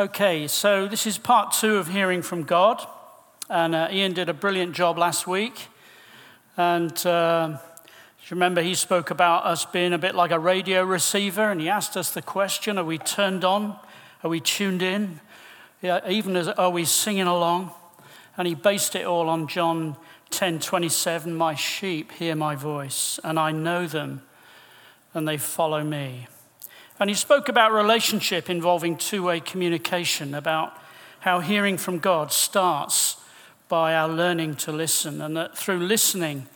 Okay, so this is part two of hearing from God. And uh, Ian did a brilliant job last week. And uh, remember he spoke about us being a bit like a radio receiver, and he asked us the question Are we turned on? Are we tuned in? Yeah, even as are we singing along? And he based it all on John 10 27. My sheep hear my voice, and I know them, and they follow me. And he spoke about relationship involving two way communication, about how hearing from God starts by our learning to listen, and that through listening,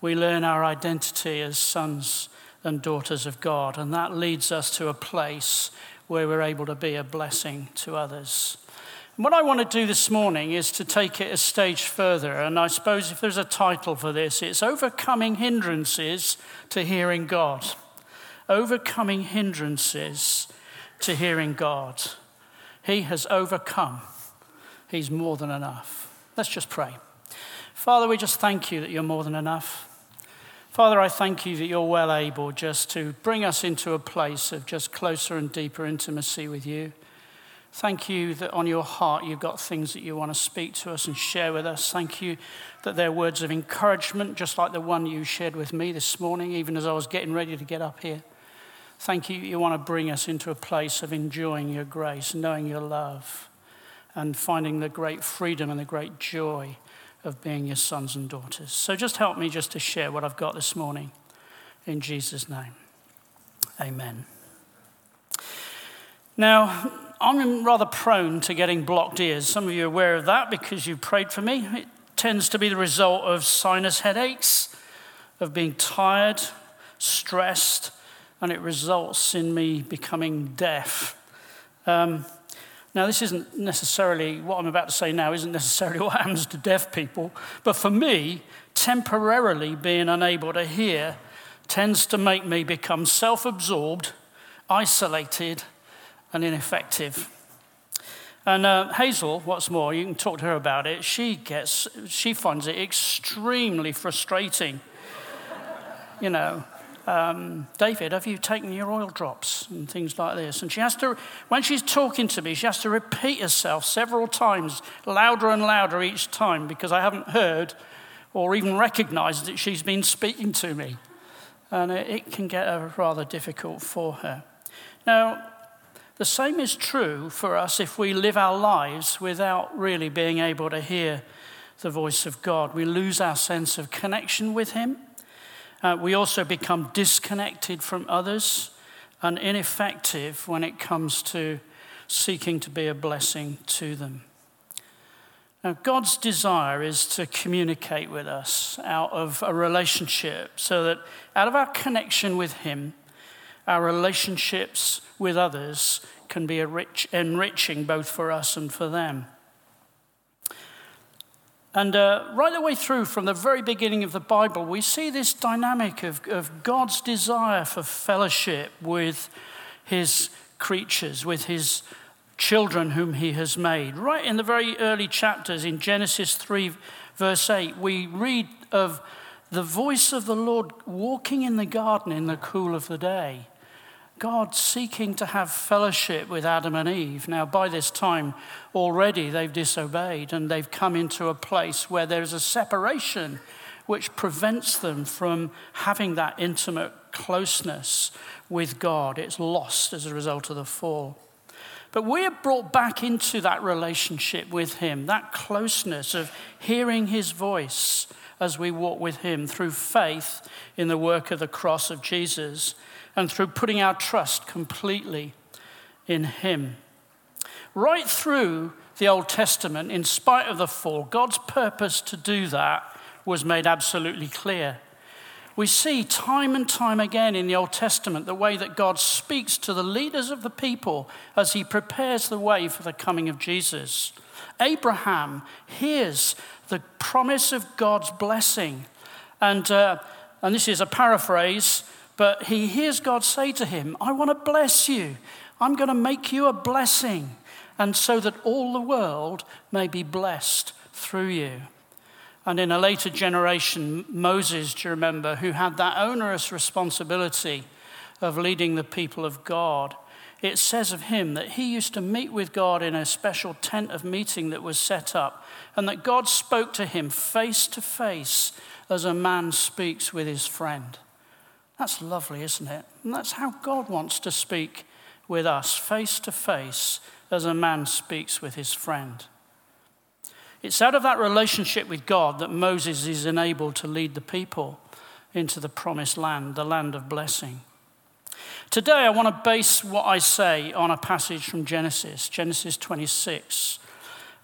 we learn our identity as sons and daughters of God. And that leads us to a place where we're able to be a blessing to others. What I want to do this morning is to take it a stage further. And I suppose if there's a title for this, it's Overcoming Hindrances to Hearing God overcoming hindrances to hearing God. He has overcome, He's more than enough. Let's just pray. Father, we just thank you that you're more than enough. Father, I thank you that you're well able just to bring us into a place of just closer and deeper intimacy with you. Thank you that on your heart you've got things that you want to speak to us and share with us. Thank you that they're words of encouragement, just like the one you shared with me this morning, even as I was getting ready to get up here. Thank you, you want to bring us into a place of enjoying your grace, knowing your love, and finding the great freedom and the great joy of being your sons and daughters. So just help me just to share what I've got this morning. In Jesus' name, amen. Now, I'm rather prone to getting blocked ears. Some of you are aware of that because you prayed for me. It tends to be the result of sinus headaches, of being tired, stressed, and it results in me becoming deaf. Um, now, this isn't necessarily what I'm about to say now, isn't necessarily what happens to deaf people, but for me, temporarily being unable to hear tends to make me become self absorbed, isolated, and ineffective. And uh, Hazel, what's more, you can talk to her about it. She gets, she finds it extremely frustrating. you know, um, David, have you taken your oil drops and things like this? And she has to, when she's talking to me, she has to repeat herself several times, louder and louder each time, because I haven't heard or even recognized that she's been speaking to me. And it, it can get rather difficult for her. Now, the same is true for us if we live our lives without really being able to hear the voice of God. We lose our sense of connection with Him. Uh, we also become disconnected from others and ineffective when it comes to seeking to be a blessing to them. Now, God's desire is to communicate with us out of a relationship so that out of our connection with Him, our relationships with others can be enriching both for us and for them. And uh, right the way through, from the very beginning of the Bible, we see this dynamic of, of God's desire for fellowship with his creatures, with his children whom he has made. Right in the very early chapters in Genesis 3, verse 8, we read of the voice of the Lord walking in the garden in the cool of the day. God seeking to have fellowship with Adam and Eve. Now, by this time, already they've disobeyed and they've come into a place where there's a separation which prevents them from having that intimate closeness with God. It's lost as a result of the fall. But we're brought back into that relationship with Him, that closeness of hearing His voice as we walk with Him through faith in the work of the cross of Jesus and through putting our trust completely in Him. Right through the Old Testament, in spite of the fall, God's purpose to do that was made absolutely clear. We see time and time again in the Old Testament the way that God speaks to the leaders of the people as he prepares the way for the coming of Jesus. Abraham hears the promise of God's blessing. And, uh, and this is a paraphrase but he hears God say to him, I want to bless you. I'm going to make you a blessing, and so that all the world may be blessed through you. And in a later generation, Moses, do you remember, who had that onerous responsibility of leading the people of God it says of him that he used to meet with God in a special tent of meeting that was set up, and that God spoke to him face to face as a man speaks with his friend. That's lovely, isn't it? And that's how God wants to speak with us, face to face, as a man speaks with his friend. It's out of that relationship with God that Moses is enabled to lead the people into the promised land, the land of blessing. Today, I want to base what I say on a passage from Genesis, Genesis 26.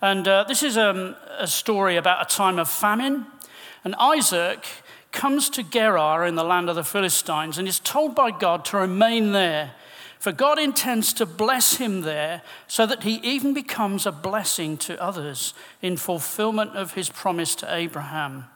And uh, this is um, a story about a time of famine. And Isaac comes to Gerar in the land of the Philistines and is told by God to remain there. For God intends to bless him there so that he even becomes a blessing to others in fulfillment of his promise to Abraham.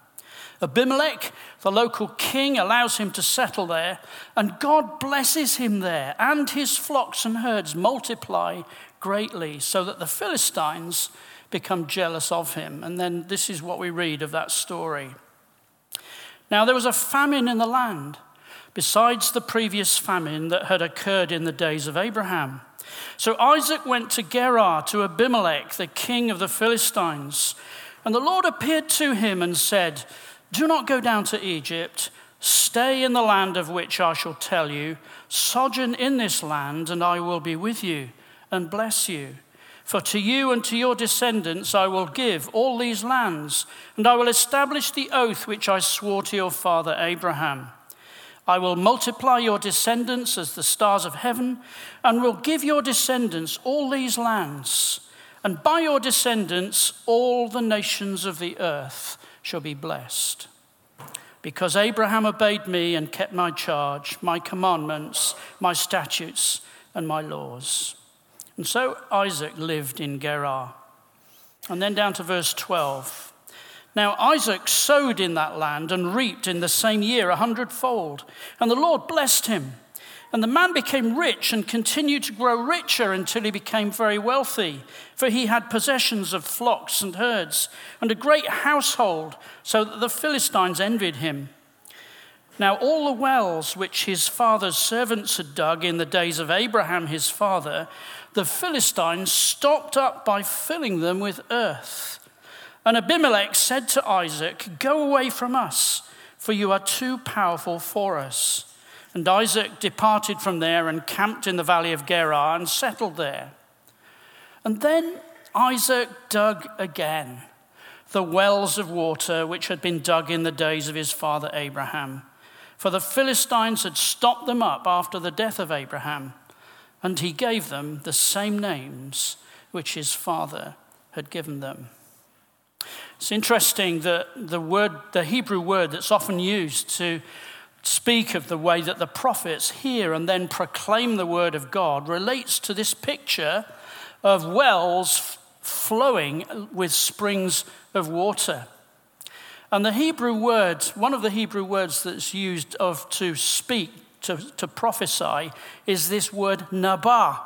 Abimelech, the local king, allows him to settle there, and God blesses him there, and his flocks and herds multiply greatly, so that the Philistines become jealous of him. And then this is what we read of that story. Now, there was a famine in the land, besides the previous famine that had occurred in the days of Abraham. So Isaac went to Gerar to Abimelech, the king of the Philistines. And the Lord appeared to him and said, do not go down to Egypt. Stay in the land of which I shall tell you. Sojourn in this land, and I will be with you and bless you. For to you and to your descendants I will give all these lands, and I will establish the oath which I swore to your father Abraham. I will multiply your descendants as the stars of heaven, and will give your descendants all these lands. And by your descendants, all the nations of the earth shall be blessed. Because Abraham obeyed me and kept my charge, my commandments, my statutes, and my laws. And so Isaac lived in Gerar. And then down to verse 12. Now Isaac sowed in that land and reaped in the same year a hundredfold, and the Lord blessed him. And the man became rich and continued to grow richer until he became very wealthy, for he had possessions of flocks and herds and a great household, so that the Philistines envied him. Now, all the wells which his father's servants had dug in the days of Abraham his father, the Philistines stopped up by filling them with earth. And Abimelech said to Isaac, Go away from us, for you are too powerful for us. And Isaac departed from there and camped in the valley of Gerar and settled there. And then Isaac dug again the wells of water which had been dug in the days of his father Abraham. For the Philistines had stopped them up after the death of Abraham, and he gave them the same names which his father had given them. It's interesting that the word, the Hebrew word that's often used to speak of the way that the prophets hear and then proclaim the word of God relates to this picture of wells flowing with springs of water. And the Hebrew word, one of the Hebrew words that's used of to speak, to, to prophesy, is this word nabah,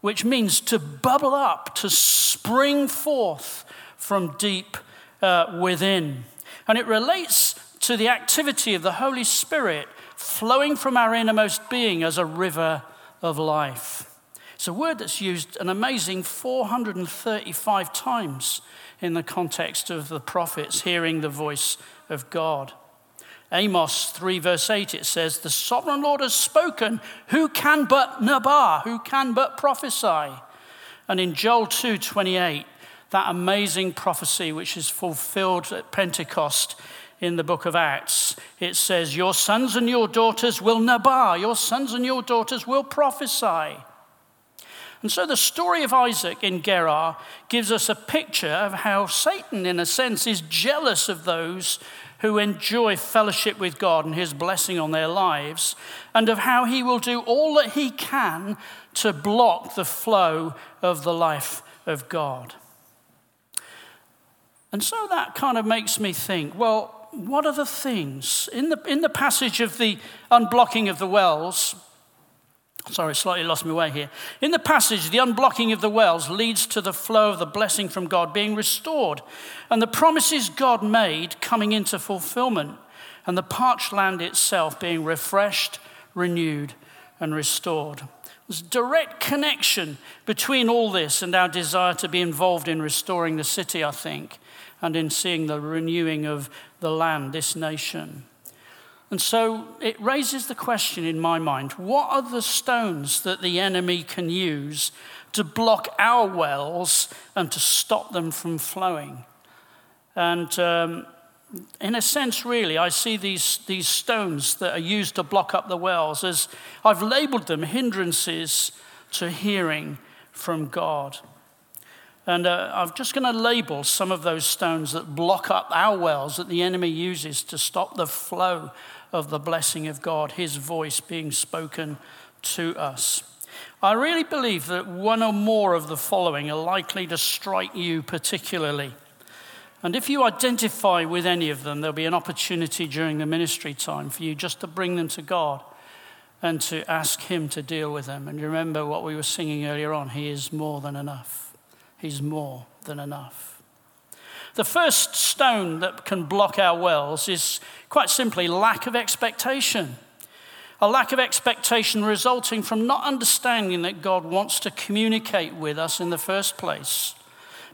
which means to bubble up, to spring forth from deep uh, within. And it relates to the activity of the Holy Spirit flowing from our innermost being as a river of life. It's a word that's used an amazing 435 times in the context of the prophets hearing the voice of God. Amos 3, verse 8, it says, The sovereign Lord has spoken. Who can but nabah? Who can but prophesy? And in Joel 2, 28, that amazing prophecy which is fulfilled at Pentecost in the book of Acts. It says, Your sons and your daughters will nabah, your sons and your daughters will prophesy. And so the story of Isaac in Gerar gives us a picture of how Satan, in a sense, is jealous of those who enjoy fellowship with God and his blessing on their lives, and of how he will do all that he can to block the flow of the life of God. And so that kind of makes me think well, what are the things? In the, in the passage of the unblocking of the wells, sorry, slightly lost my way here. In the passage, the unblocking of the wells leads to the flow of the blessing from God being restored and the promises God made coming into fulfillment and the parched land itself being refreshed, renewed, and restored. There's a direct connection between all this and our desire to be involved in restoring the city, I think, and in seeing the renewing of the land, this nation. And so it raises the question in my mind what are the stones that the enemy can use to block our wells and to stop them from flowing? And um, in a sense, really, I see these, these stones that are used to block up the wells as I've labeled them hindrances to hearing from God. And uh, I'm just going to label some of those stones that block up our wells that the enemy uses to stop the flow of the blessing of God, his voice being spoken to us. I really believe that one or more of the following are likely to strike you particularly. And if you identify with any of them, there'll be an opportunity during the ministry time for you just to bring them to God and to ask Him to deal with them. And remember what we were singing earlier on He is more than enough. He's more than enough. The first stone that can block our wells is quite simply lack of expectation. A lack of expectation resulting from not understanding that God wants to communicate with us in the first place.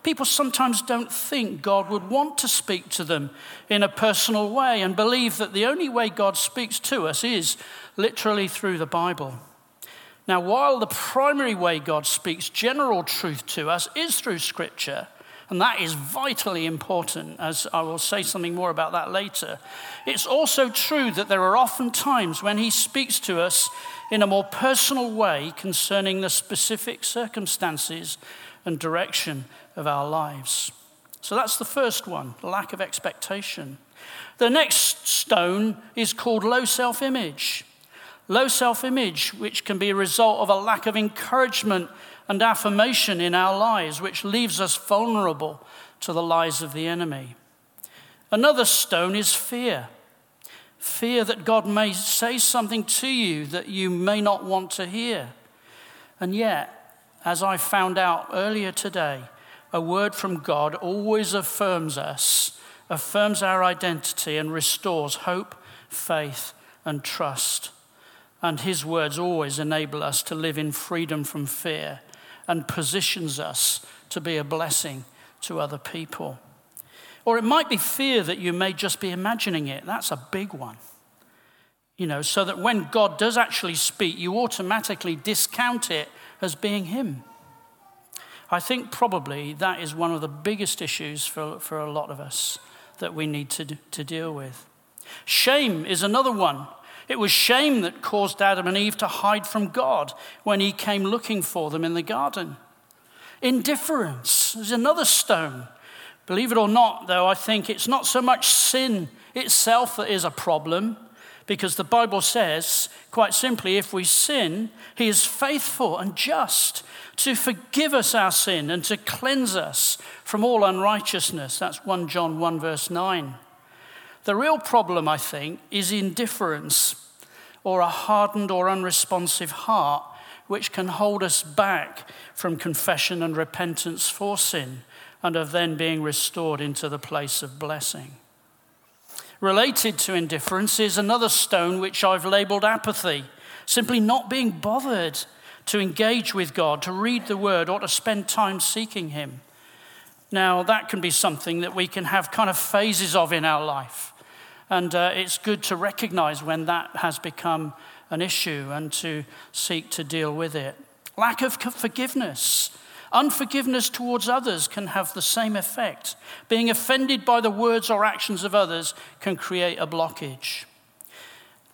People sometimes don't think God would want to speak to them in a personal way and believe that the only way God speaks to us is literally through the Bible. Now, while the primary way God speaks general truth to us is through Scripture, and that is vitally important, as I will say something more about that later. It's also true that there are often times when He speaks to us in a more personal way concerning the specific circumstances and direction of our lives. So that's the first one lack of expectation. The next stone is called low self image. Low self image, which can be a result of a lack of encouragement and affirmation in our lives, which leaves us vulnerable to the lies of the enemy. Another stone is fear fear that God may say something to you that you may not want to hear. And yet, as I found out earlier today, a word from God always affirms us, affirms our identity, and restores hope, faith, and trust. And His words always enable us to live in freedom from fear and positions us to be a blessing to other people. Or it might be fear that you may just be imagining it. That's a big one. You know, so that when God does actually speak, you automatically discount it as being Him. I think probably that is one of the biggest issues for, for a lot of us that we need to, to deal with. Shame is another one. It was shame that caused Adam and Eve to hide from God when he came looking for them in the garden. Indifference is another stone. Believe it or not, though, I think it's not so much sin itself that is a problem, because the Bible says, quite simply, if we sin, he is faithful and just to forgive us our sin and to cleanse us from all unrighteousness. That's 1 John 1, verse 9. The real problem, I think, is indifference or a hardened or unresponsive heart which can hold us back from confession and repentance for sin and of then being restored into the place of blessing. Related to indifference is another stone which I've labeled apathy, simply not being bothered to engage with God, to read the word, or to spend time seeking Him. Now, that can be something that we can have kind of phases of in our life. And uh, it's good to recognize when that has become an issue and to seek to deal with it. Lack of forgiveness. Unforgiveness towards others can have the same effect. Being offended by the words or actions of others can create a blockage.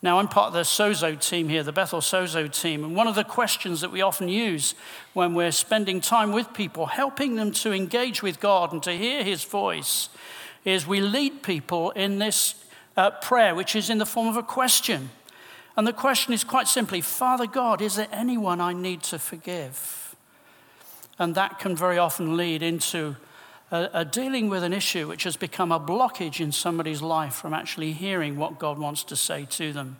Now, I'm part of the Sozo team here, the Bethel Sozo team, and one of the questions that we often use when we're spending time with people, helping them to engage with God and to hear His voice, is we lead people in this uh, prayer, which is in the form of a question. And the question is quite simply Father God, is there anyone I need to forgive? And that can very often lead into a dealing with an issue which has become a blockage in somebody's life from actually hearing what God wants to say to them.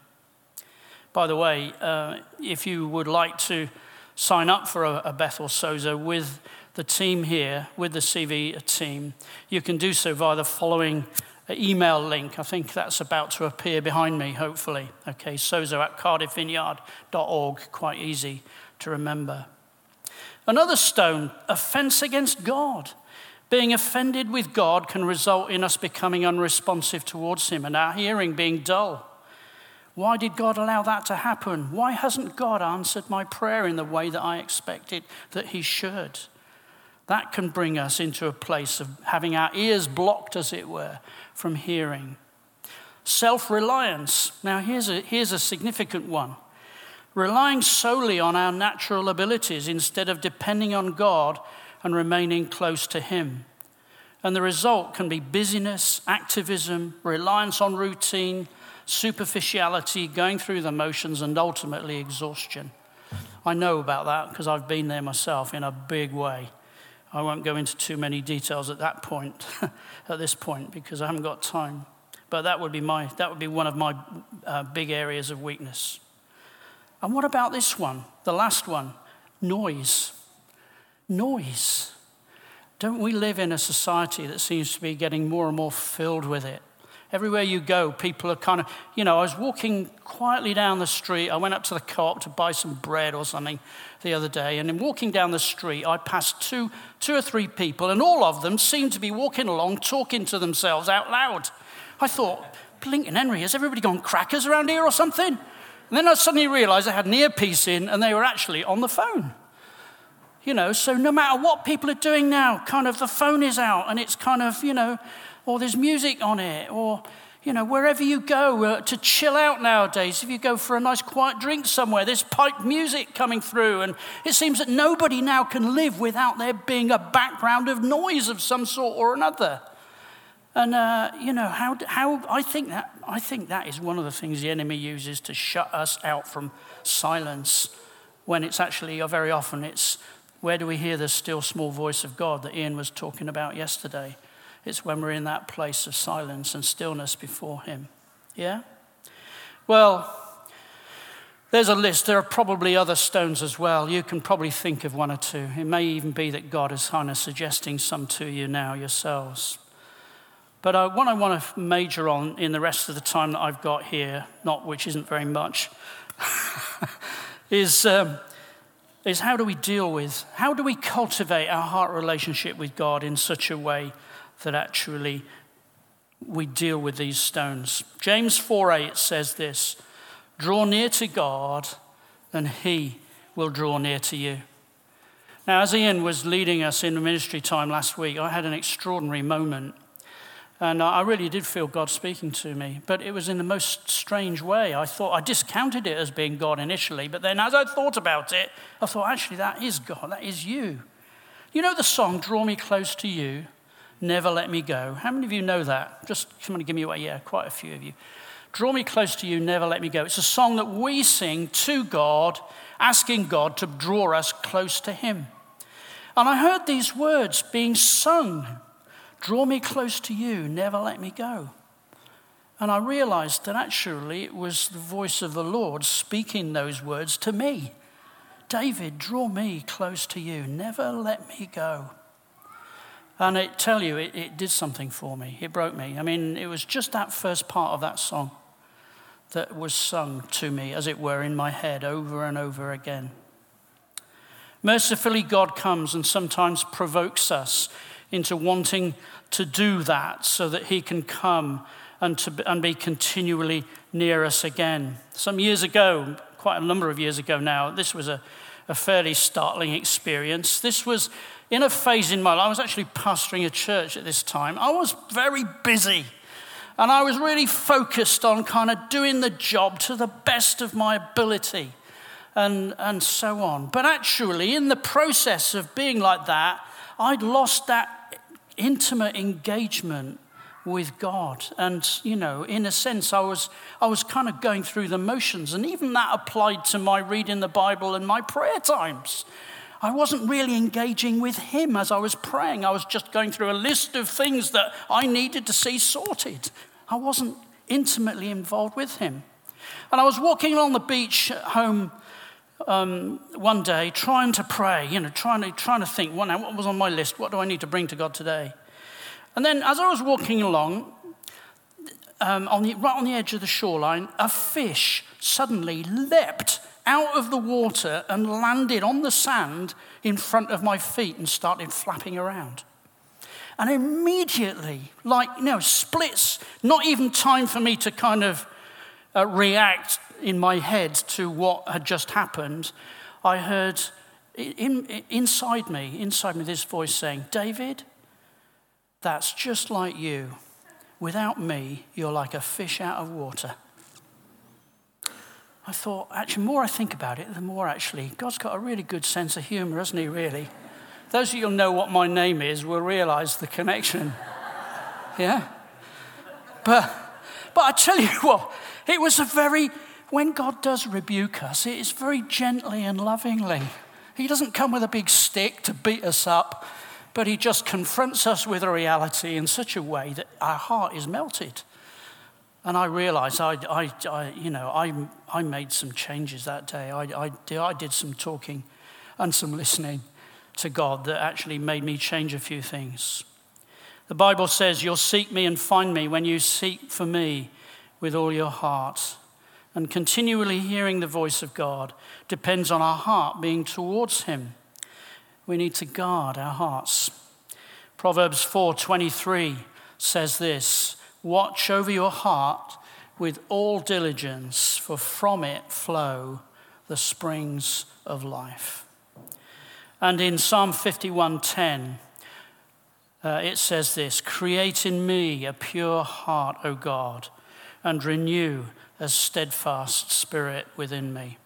By the way, uh, if you would like to sign up for a, a Bethel Sozo with the team here, with the CV team, you can do so via the following uh, email link. I think that's about to appear behind me, hopefully. Okay, sozo at cardiffvineyard.org, quite easy to remember. Another stone, offense against God. Being offended with God can result in us becoming unresponsive towards Him and our hearing being dull. Why did God allow that to happen? Why hasn't God answered my prayer in the way that I expected that He should? That can bring us into a place of having our ears blocked, as it were, from hearing. Self reliance. Now, here's a, here's a significant one. Relying solely on our natural abilities instead of depending on God and remaining close to Him. And the result can be busyness, activism, reliance on routine, superficiality, going through the motions, and ultimately exhaustion. I know about that because I've been there myself in a big way. I won't go into too many details at that point, at this point, because I haven't got time. But that would be, my, that would be one of my uh, big areas of weakness. And what about this one, the last one? Noise. Noise. Don't we live in a society that seems to be getting more and more filled with it? Everywhere you go, people are kind of, you know, I was walking quietly down the street. I went up to the co to buy some bread or something the other day. And in walking down the street, I passed two, two or three people, and all of them seemed to be walking along, talking to themselves out loud. I thought, Blinking Henry, has everybody gone crackers around here or something? And then I suddenly realized I had an earpiece in and they were actually on the phone. You know, so no matter what people are doing now, kind of the phone is out and it's kind of, you know, or there's music on it, or, you know, wherever you go uh, to chill out nowadays, if you go for a nice quiet drink somewhere, there's pipe music coming through. And it seems that nobody now can live without there being a background of noise of some sort or another. And, uh, you know, how, how I, think that, I think that is one of the things the enemy uses to shut us out from silence when it's actually, or very often, it's where do we hear the still small voice of God that Ian was talking about yesterday? It's when we're in that place of silence and stillness before Him. Yeah? Well, there's a list. There are probably other stones as well. You can probably think of one or two. It may even be that God is kind of suggesting some to you now yourselves. But uh, what I want to major on in the rest of the time that I've got here, not which isn't very much, is, um, is how do we deal with, how do we cultivate our heart relationship with God in such a way that actually we deal with these stones. James 4 8 says this, draw near to God and he will draw near to you. Now, as Ian was leading us in the ministry time last week, I had an extraordinary moment. And I really did feel God speaking to me, but it was in the most strange way. I thought I discounted it as being God initially, but then as I thought about it, I thought, actually, that is God, that is you. You know the song, Draw Me Close to You? Never Let Me Go. How many of you know that? Just come and give me away. Yeah, quite a few of you. Draw Me Close to You, Never Let Me Go. It's a song that we sing to God, asking God to draw us close to Him. And I heard these words being sung Draw me close to you, never let me go. And I realized that actually it was the voice of the Lord speaking those words to me. David, draw me close to you, never let me go. And I tell you, it, it did something for me. It broke me. I mean, it was just that first part of that song that was sung to me, as it were, in my head over and over again. Mercifully, God comes and sometimes provokes us into wanting to do that so that He can come and, to, and be continually near us again. Some years ago, quite a number of years ago now, this was a, a fairly startling experience. This was in a phase in my life, I was actually pastoring a church at this time. I was very busy and I was really focused on kind of doing the job to the best of my ability and, and so on. But actually, in the process of being like that, I'd lost that intimate engagement with God. And, you know, in a sense, I was, I was kind of going through the motions. And even that applied to my reading the Bible and my prayer times. I wasn't really engaging with him as I was praying. I was just going through a list of things that I needed to see sorted. I wasn't intimately involved with him. And I was walking along the beach at home um, one day trying to pray, you know, trying to, trying to think, well, now, what was on my list? What do I need to bring to God today? And then as I was walking along, um, on the, right on the edge of the shoreline, a fish suddenly leapt out of the water and landed on the sand in front of my feet and started flapping around. And immediately, like, you know, splits, not even time for me to kind of uh, react in my head to what had just happened, I heard in, inside me, inside me, this voice saying, David, that's just like you. Without me, you're like a fish out of water. I thought, actually, the more I think about it, the more actually, God's got a really good sense of humor, hasn't he, really? Those of you who know what my name is will realize the connection. Yeah? But, but I tell you what, it was a very, when God does rebuke us, it is very gently and lovingly. He doesn't come with a big stick to beat us up, but he just confronts us with a reality in such a way that our heart is melted. And I realized I, I, I you know, I, I made some changes that day. I, I, I did some talking and some listening to God that actually made me change a few things. The Bible says, You'll seek me and find me when you seek for me with all your heart. And continually hearing the voice of God depends on our heart being towards Him. We need to guard our hearts. Proverbs 4:23 says this, "Watch over your heart with all diligence, for from it flow the springs of life." And in Psalm 51:10, uh, it says this, "Create in me a pure heart, O God, and renew a steadfast spirit within me.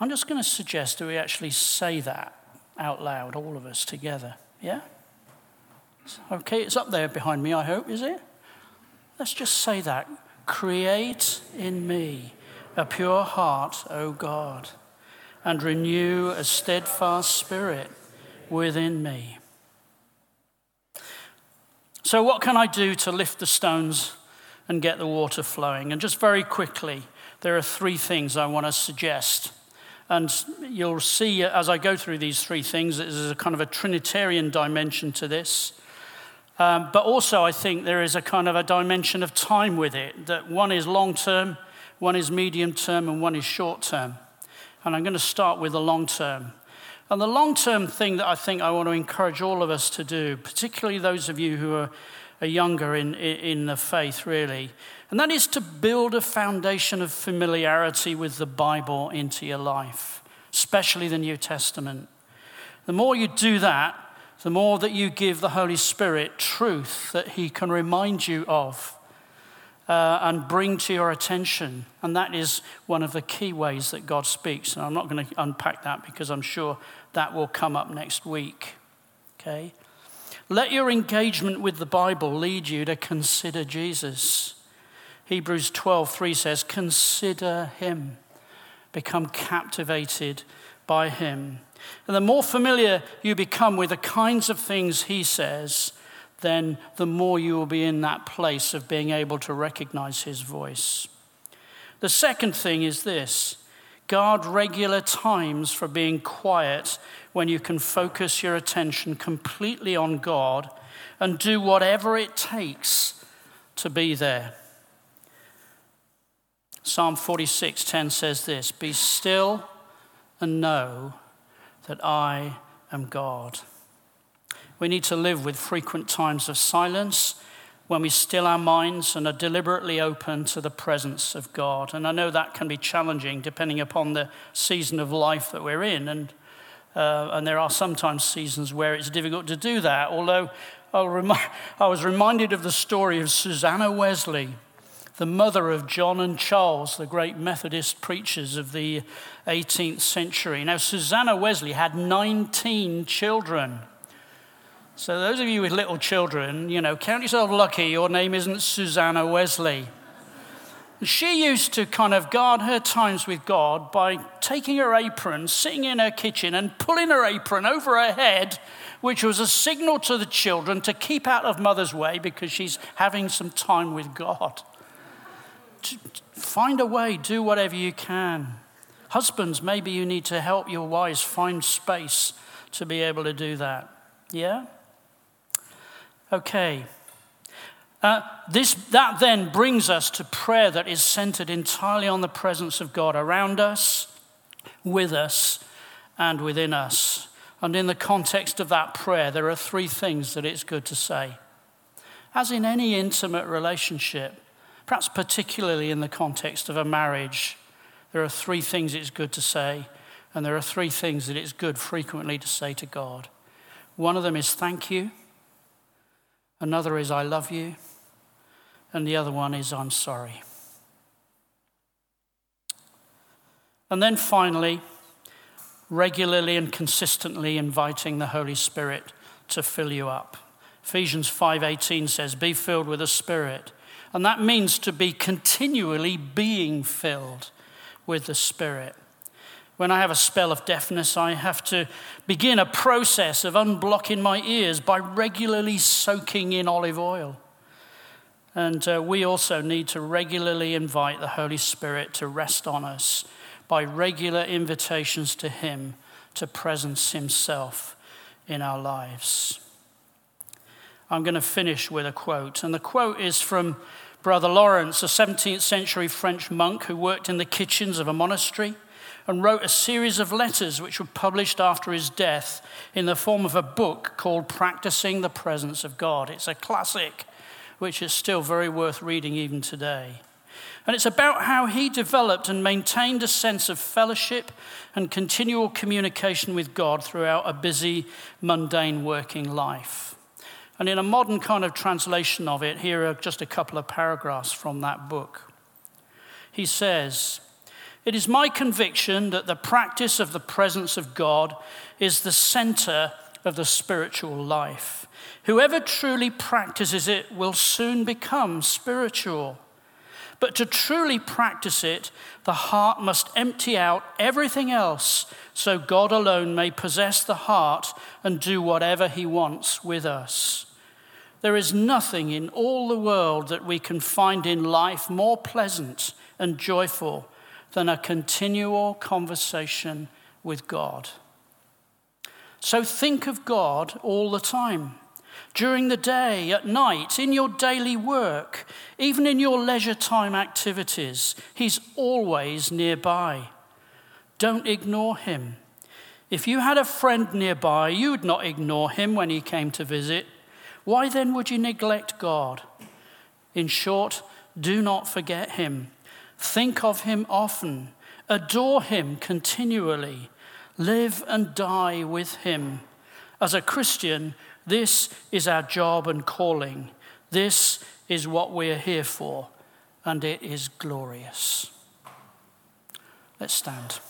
I'm just going to suggest that we actually say that out loud, all of us together. Yeah? Okay, it's up there behind me, I hope, is it? Let's just say that. Create in me a pure heart, O God, and renew a steadfast spirit within me. So, what can I do to lift the stones and get the water flowing. And just very quickly, there are three things I want to suggest. And you'll see as I go through these three things, there's a kind of a Trinitarian dimension to this. Um, but also, I think there is a kind of a dimension of time with it that one is long term, one is medium term, and one is short term. And I'm going to start with the long term. And the long term thing that I think I want to encourage all of us to do, particularly those of you who are are younger in, in the faith, really. And that is to build a foundation of familiarity with the Bible into your life, especially the New Testament. The more you do that, the more that you give the Holy Spirit truth that He can remind you of uh, and bring to your attention. And that is one of the key ways that God speaks. And I'm not going to unpack that because I'm sure that will come up next week. Okay? Let your engagement with the Bible lead you to consider Jesus. Hebrews 12:3 says, "Consider him. Become captivated by him." And the more familiar you become with the kinds of things he says, then the more you will be in that place of being able to recognize his voice. The second thing is this guard regular times for being quiet when you can focus your attention completely on God and do whatever it takes to be there. Psalm 46:10 says this, "Be still and know that I am God." We need to live with frequent times of silence when we still our minds and are deliberately open to the presence of God. And I know that can be challenging depending upon the season of life that we're in. And uh, and there are sometimes seasons where it's difficult to do that. Although remi- I was reminded of the story of Susanna Wesley, the mother of John and Charles, the great Methodist preachers of the 18th century. Now, Susanna Wesley had 19 children. So, those of you with little children, you know, count yourself lucky your name isn't Susanna Wesley. She used to kind of guard her times with God by taking her apron, sitting in her kitchen, and pulling her apron over her head, which was a signal to the children to keep out of mother's way because she's having some time with God. Find a way, do whatever you can. Husbands, maybe you need to help your wives find space to be able to do that. Yeah? Okay. Uh, this, that then brings us to prayer that is centered entirely on the presence of God around us, with us, and within us. And in the context of that prayer, there are three things that it's good to say. As in any intimate relationship, perhaps particularly in the context of a marriage, there are three things it's good to say, and there are three things that it's good frequently to say to God. One of them is thank you, another is I love you, and the other one is I'm sorry. And then finally, regularly and consistently inviting the Holy Spirit to fill you up. Ephesians 5:18 says, "Be filled with the Spirit." And that means to be continually being filled with the Spirit. When I have a spell of deafness, I have to begin a process of unblocking my ears by regularly soaking in olive oil. And uh, we also need to regularly invite the Holy Spirit to rest on us by regular invitations to Him to presence Himself in our lives. I'm going to finish with a quote, and the quote is from Brother Lawrence, a 17th century French monk who worked in the kitchens of a monastery and wrote a series of letters which were published after his death in the form of a book called Practicing the Presence of God. It's a classic which is still very worth reading even today. And it's about how he developed and maintained a sense of fellowship and continual communication with God throughout a busy, mundane working life. And in a modern kind of translation of it, here are just a couple of paragraphs from that book. He says, It is my conviction that the practice of the presence of God is the center of the spiritual life. Whoever truly practices it will soon become spiritual. But to truly practice it, the heart must empty out everything else so God alone may possess the heart and do whatever he wants with us. There is nothing in all the world that we can find in life more pleasant and joyful than a continual conversation with God. So think of God all the time during the day, at night, in your daily work, even in your leisure time activities. He's always nearby. Don't ignore him. If you had a friend nearby, you would not ignore him when he came to visit. Why then would you neglect God? In short, do not forget him. Think of him often. Adore him continually. Live and die with him. As a Christian, this is our job and calling. This is what we're here for, and it is glorious. Let's stand.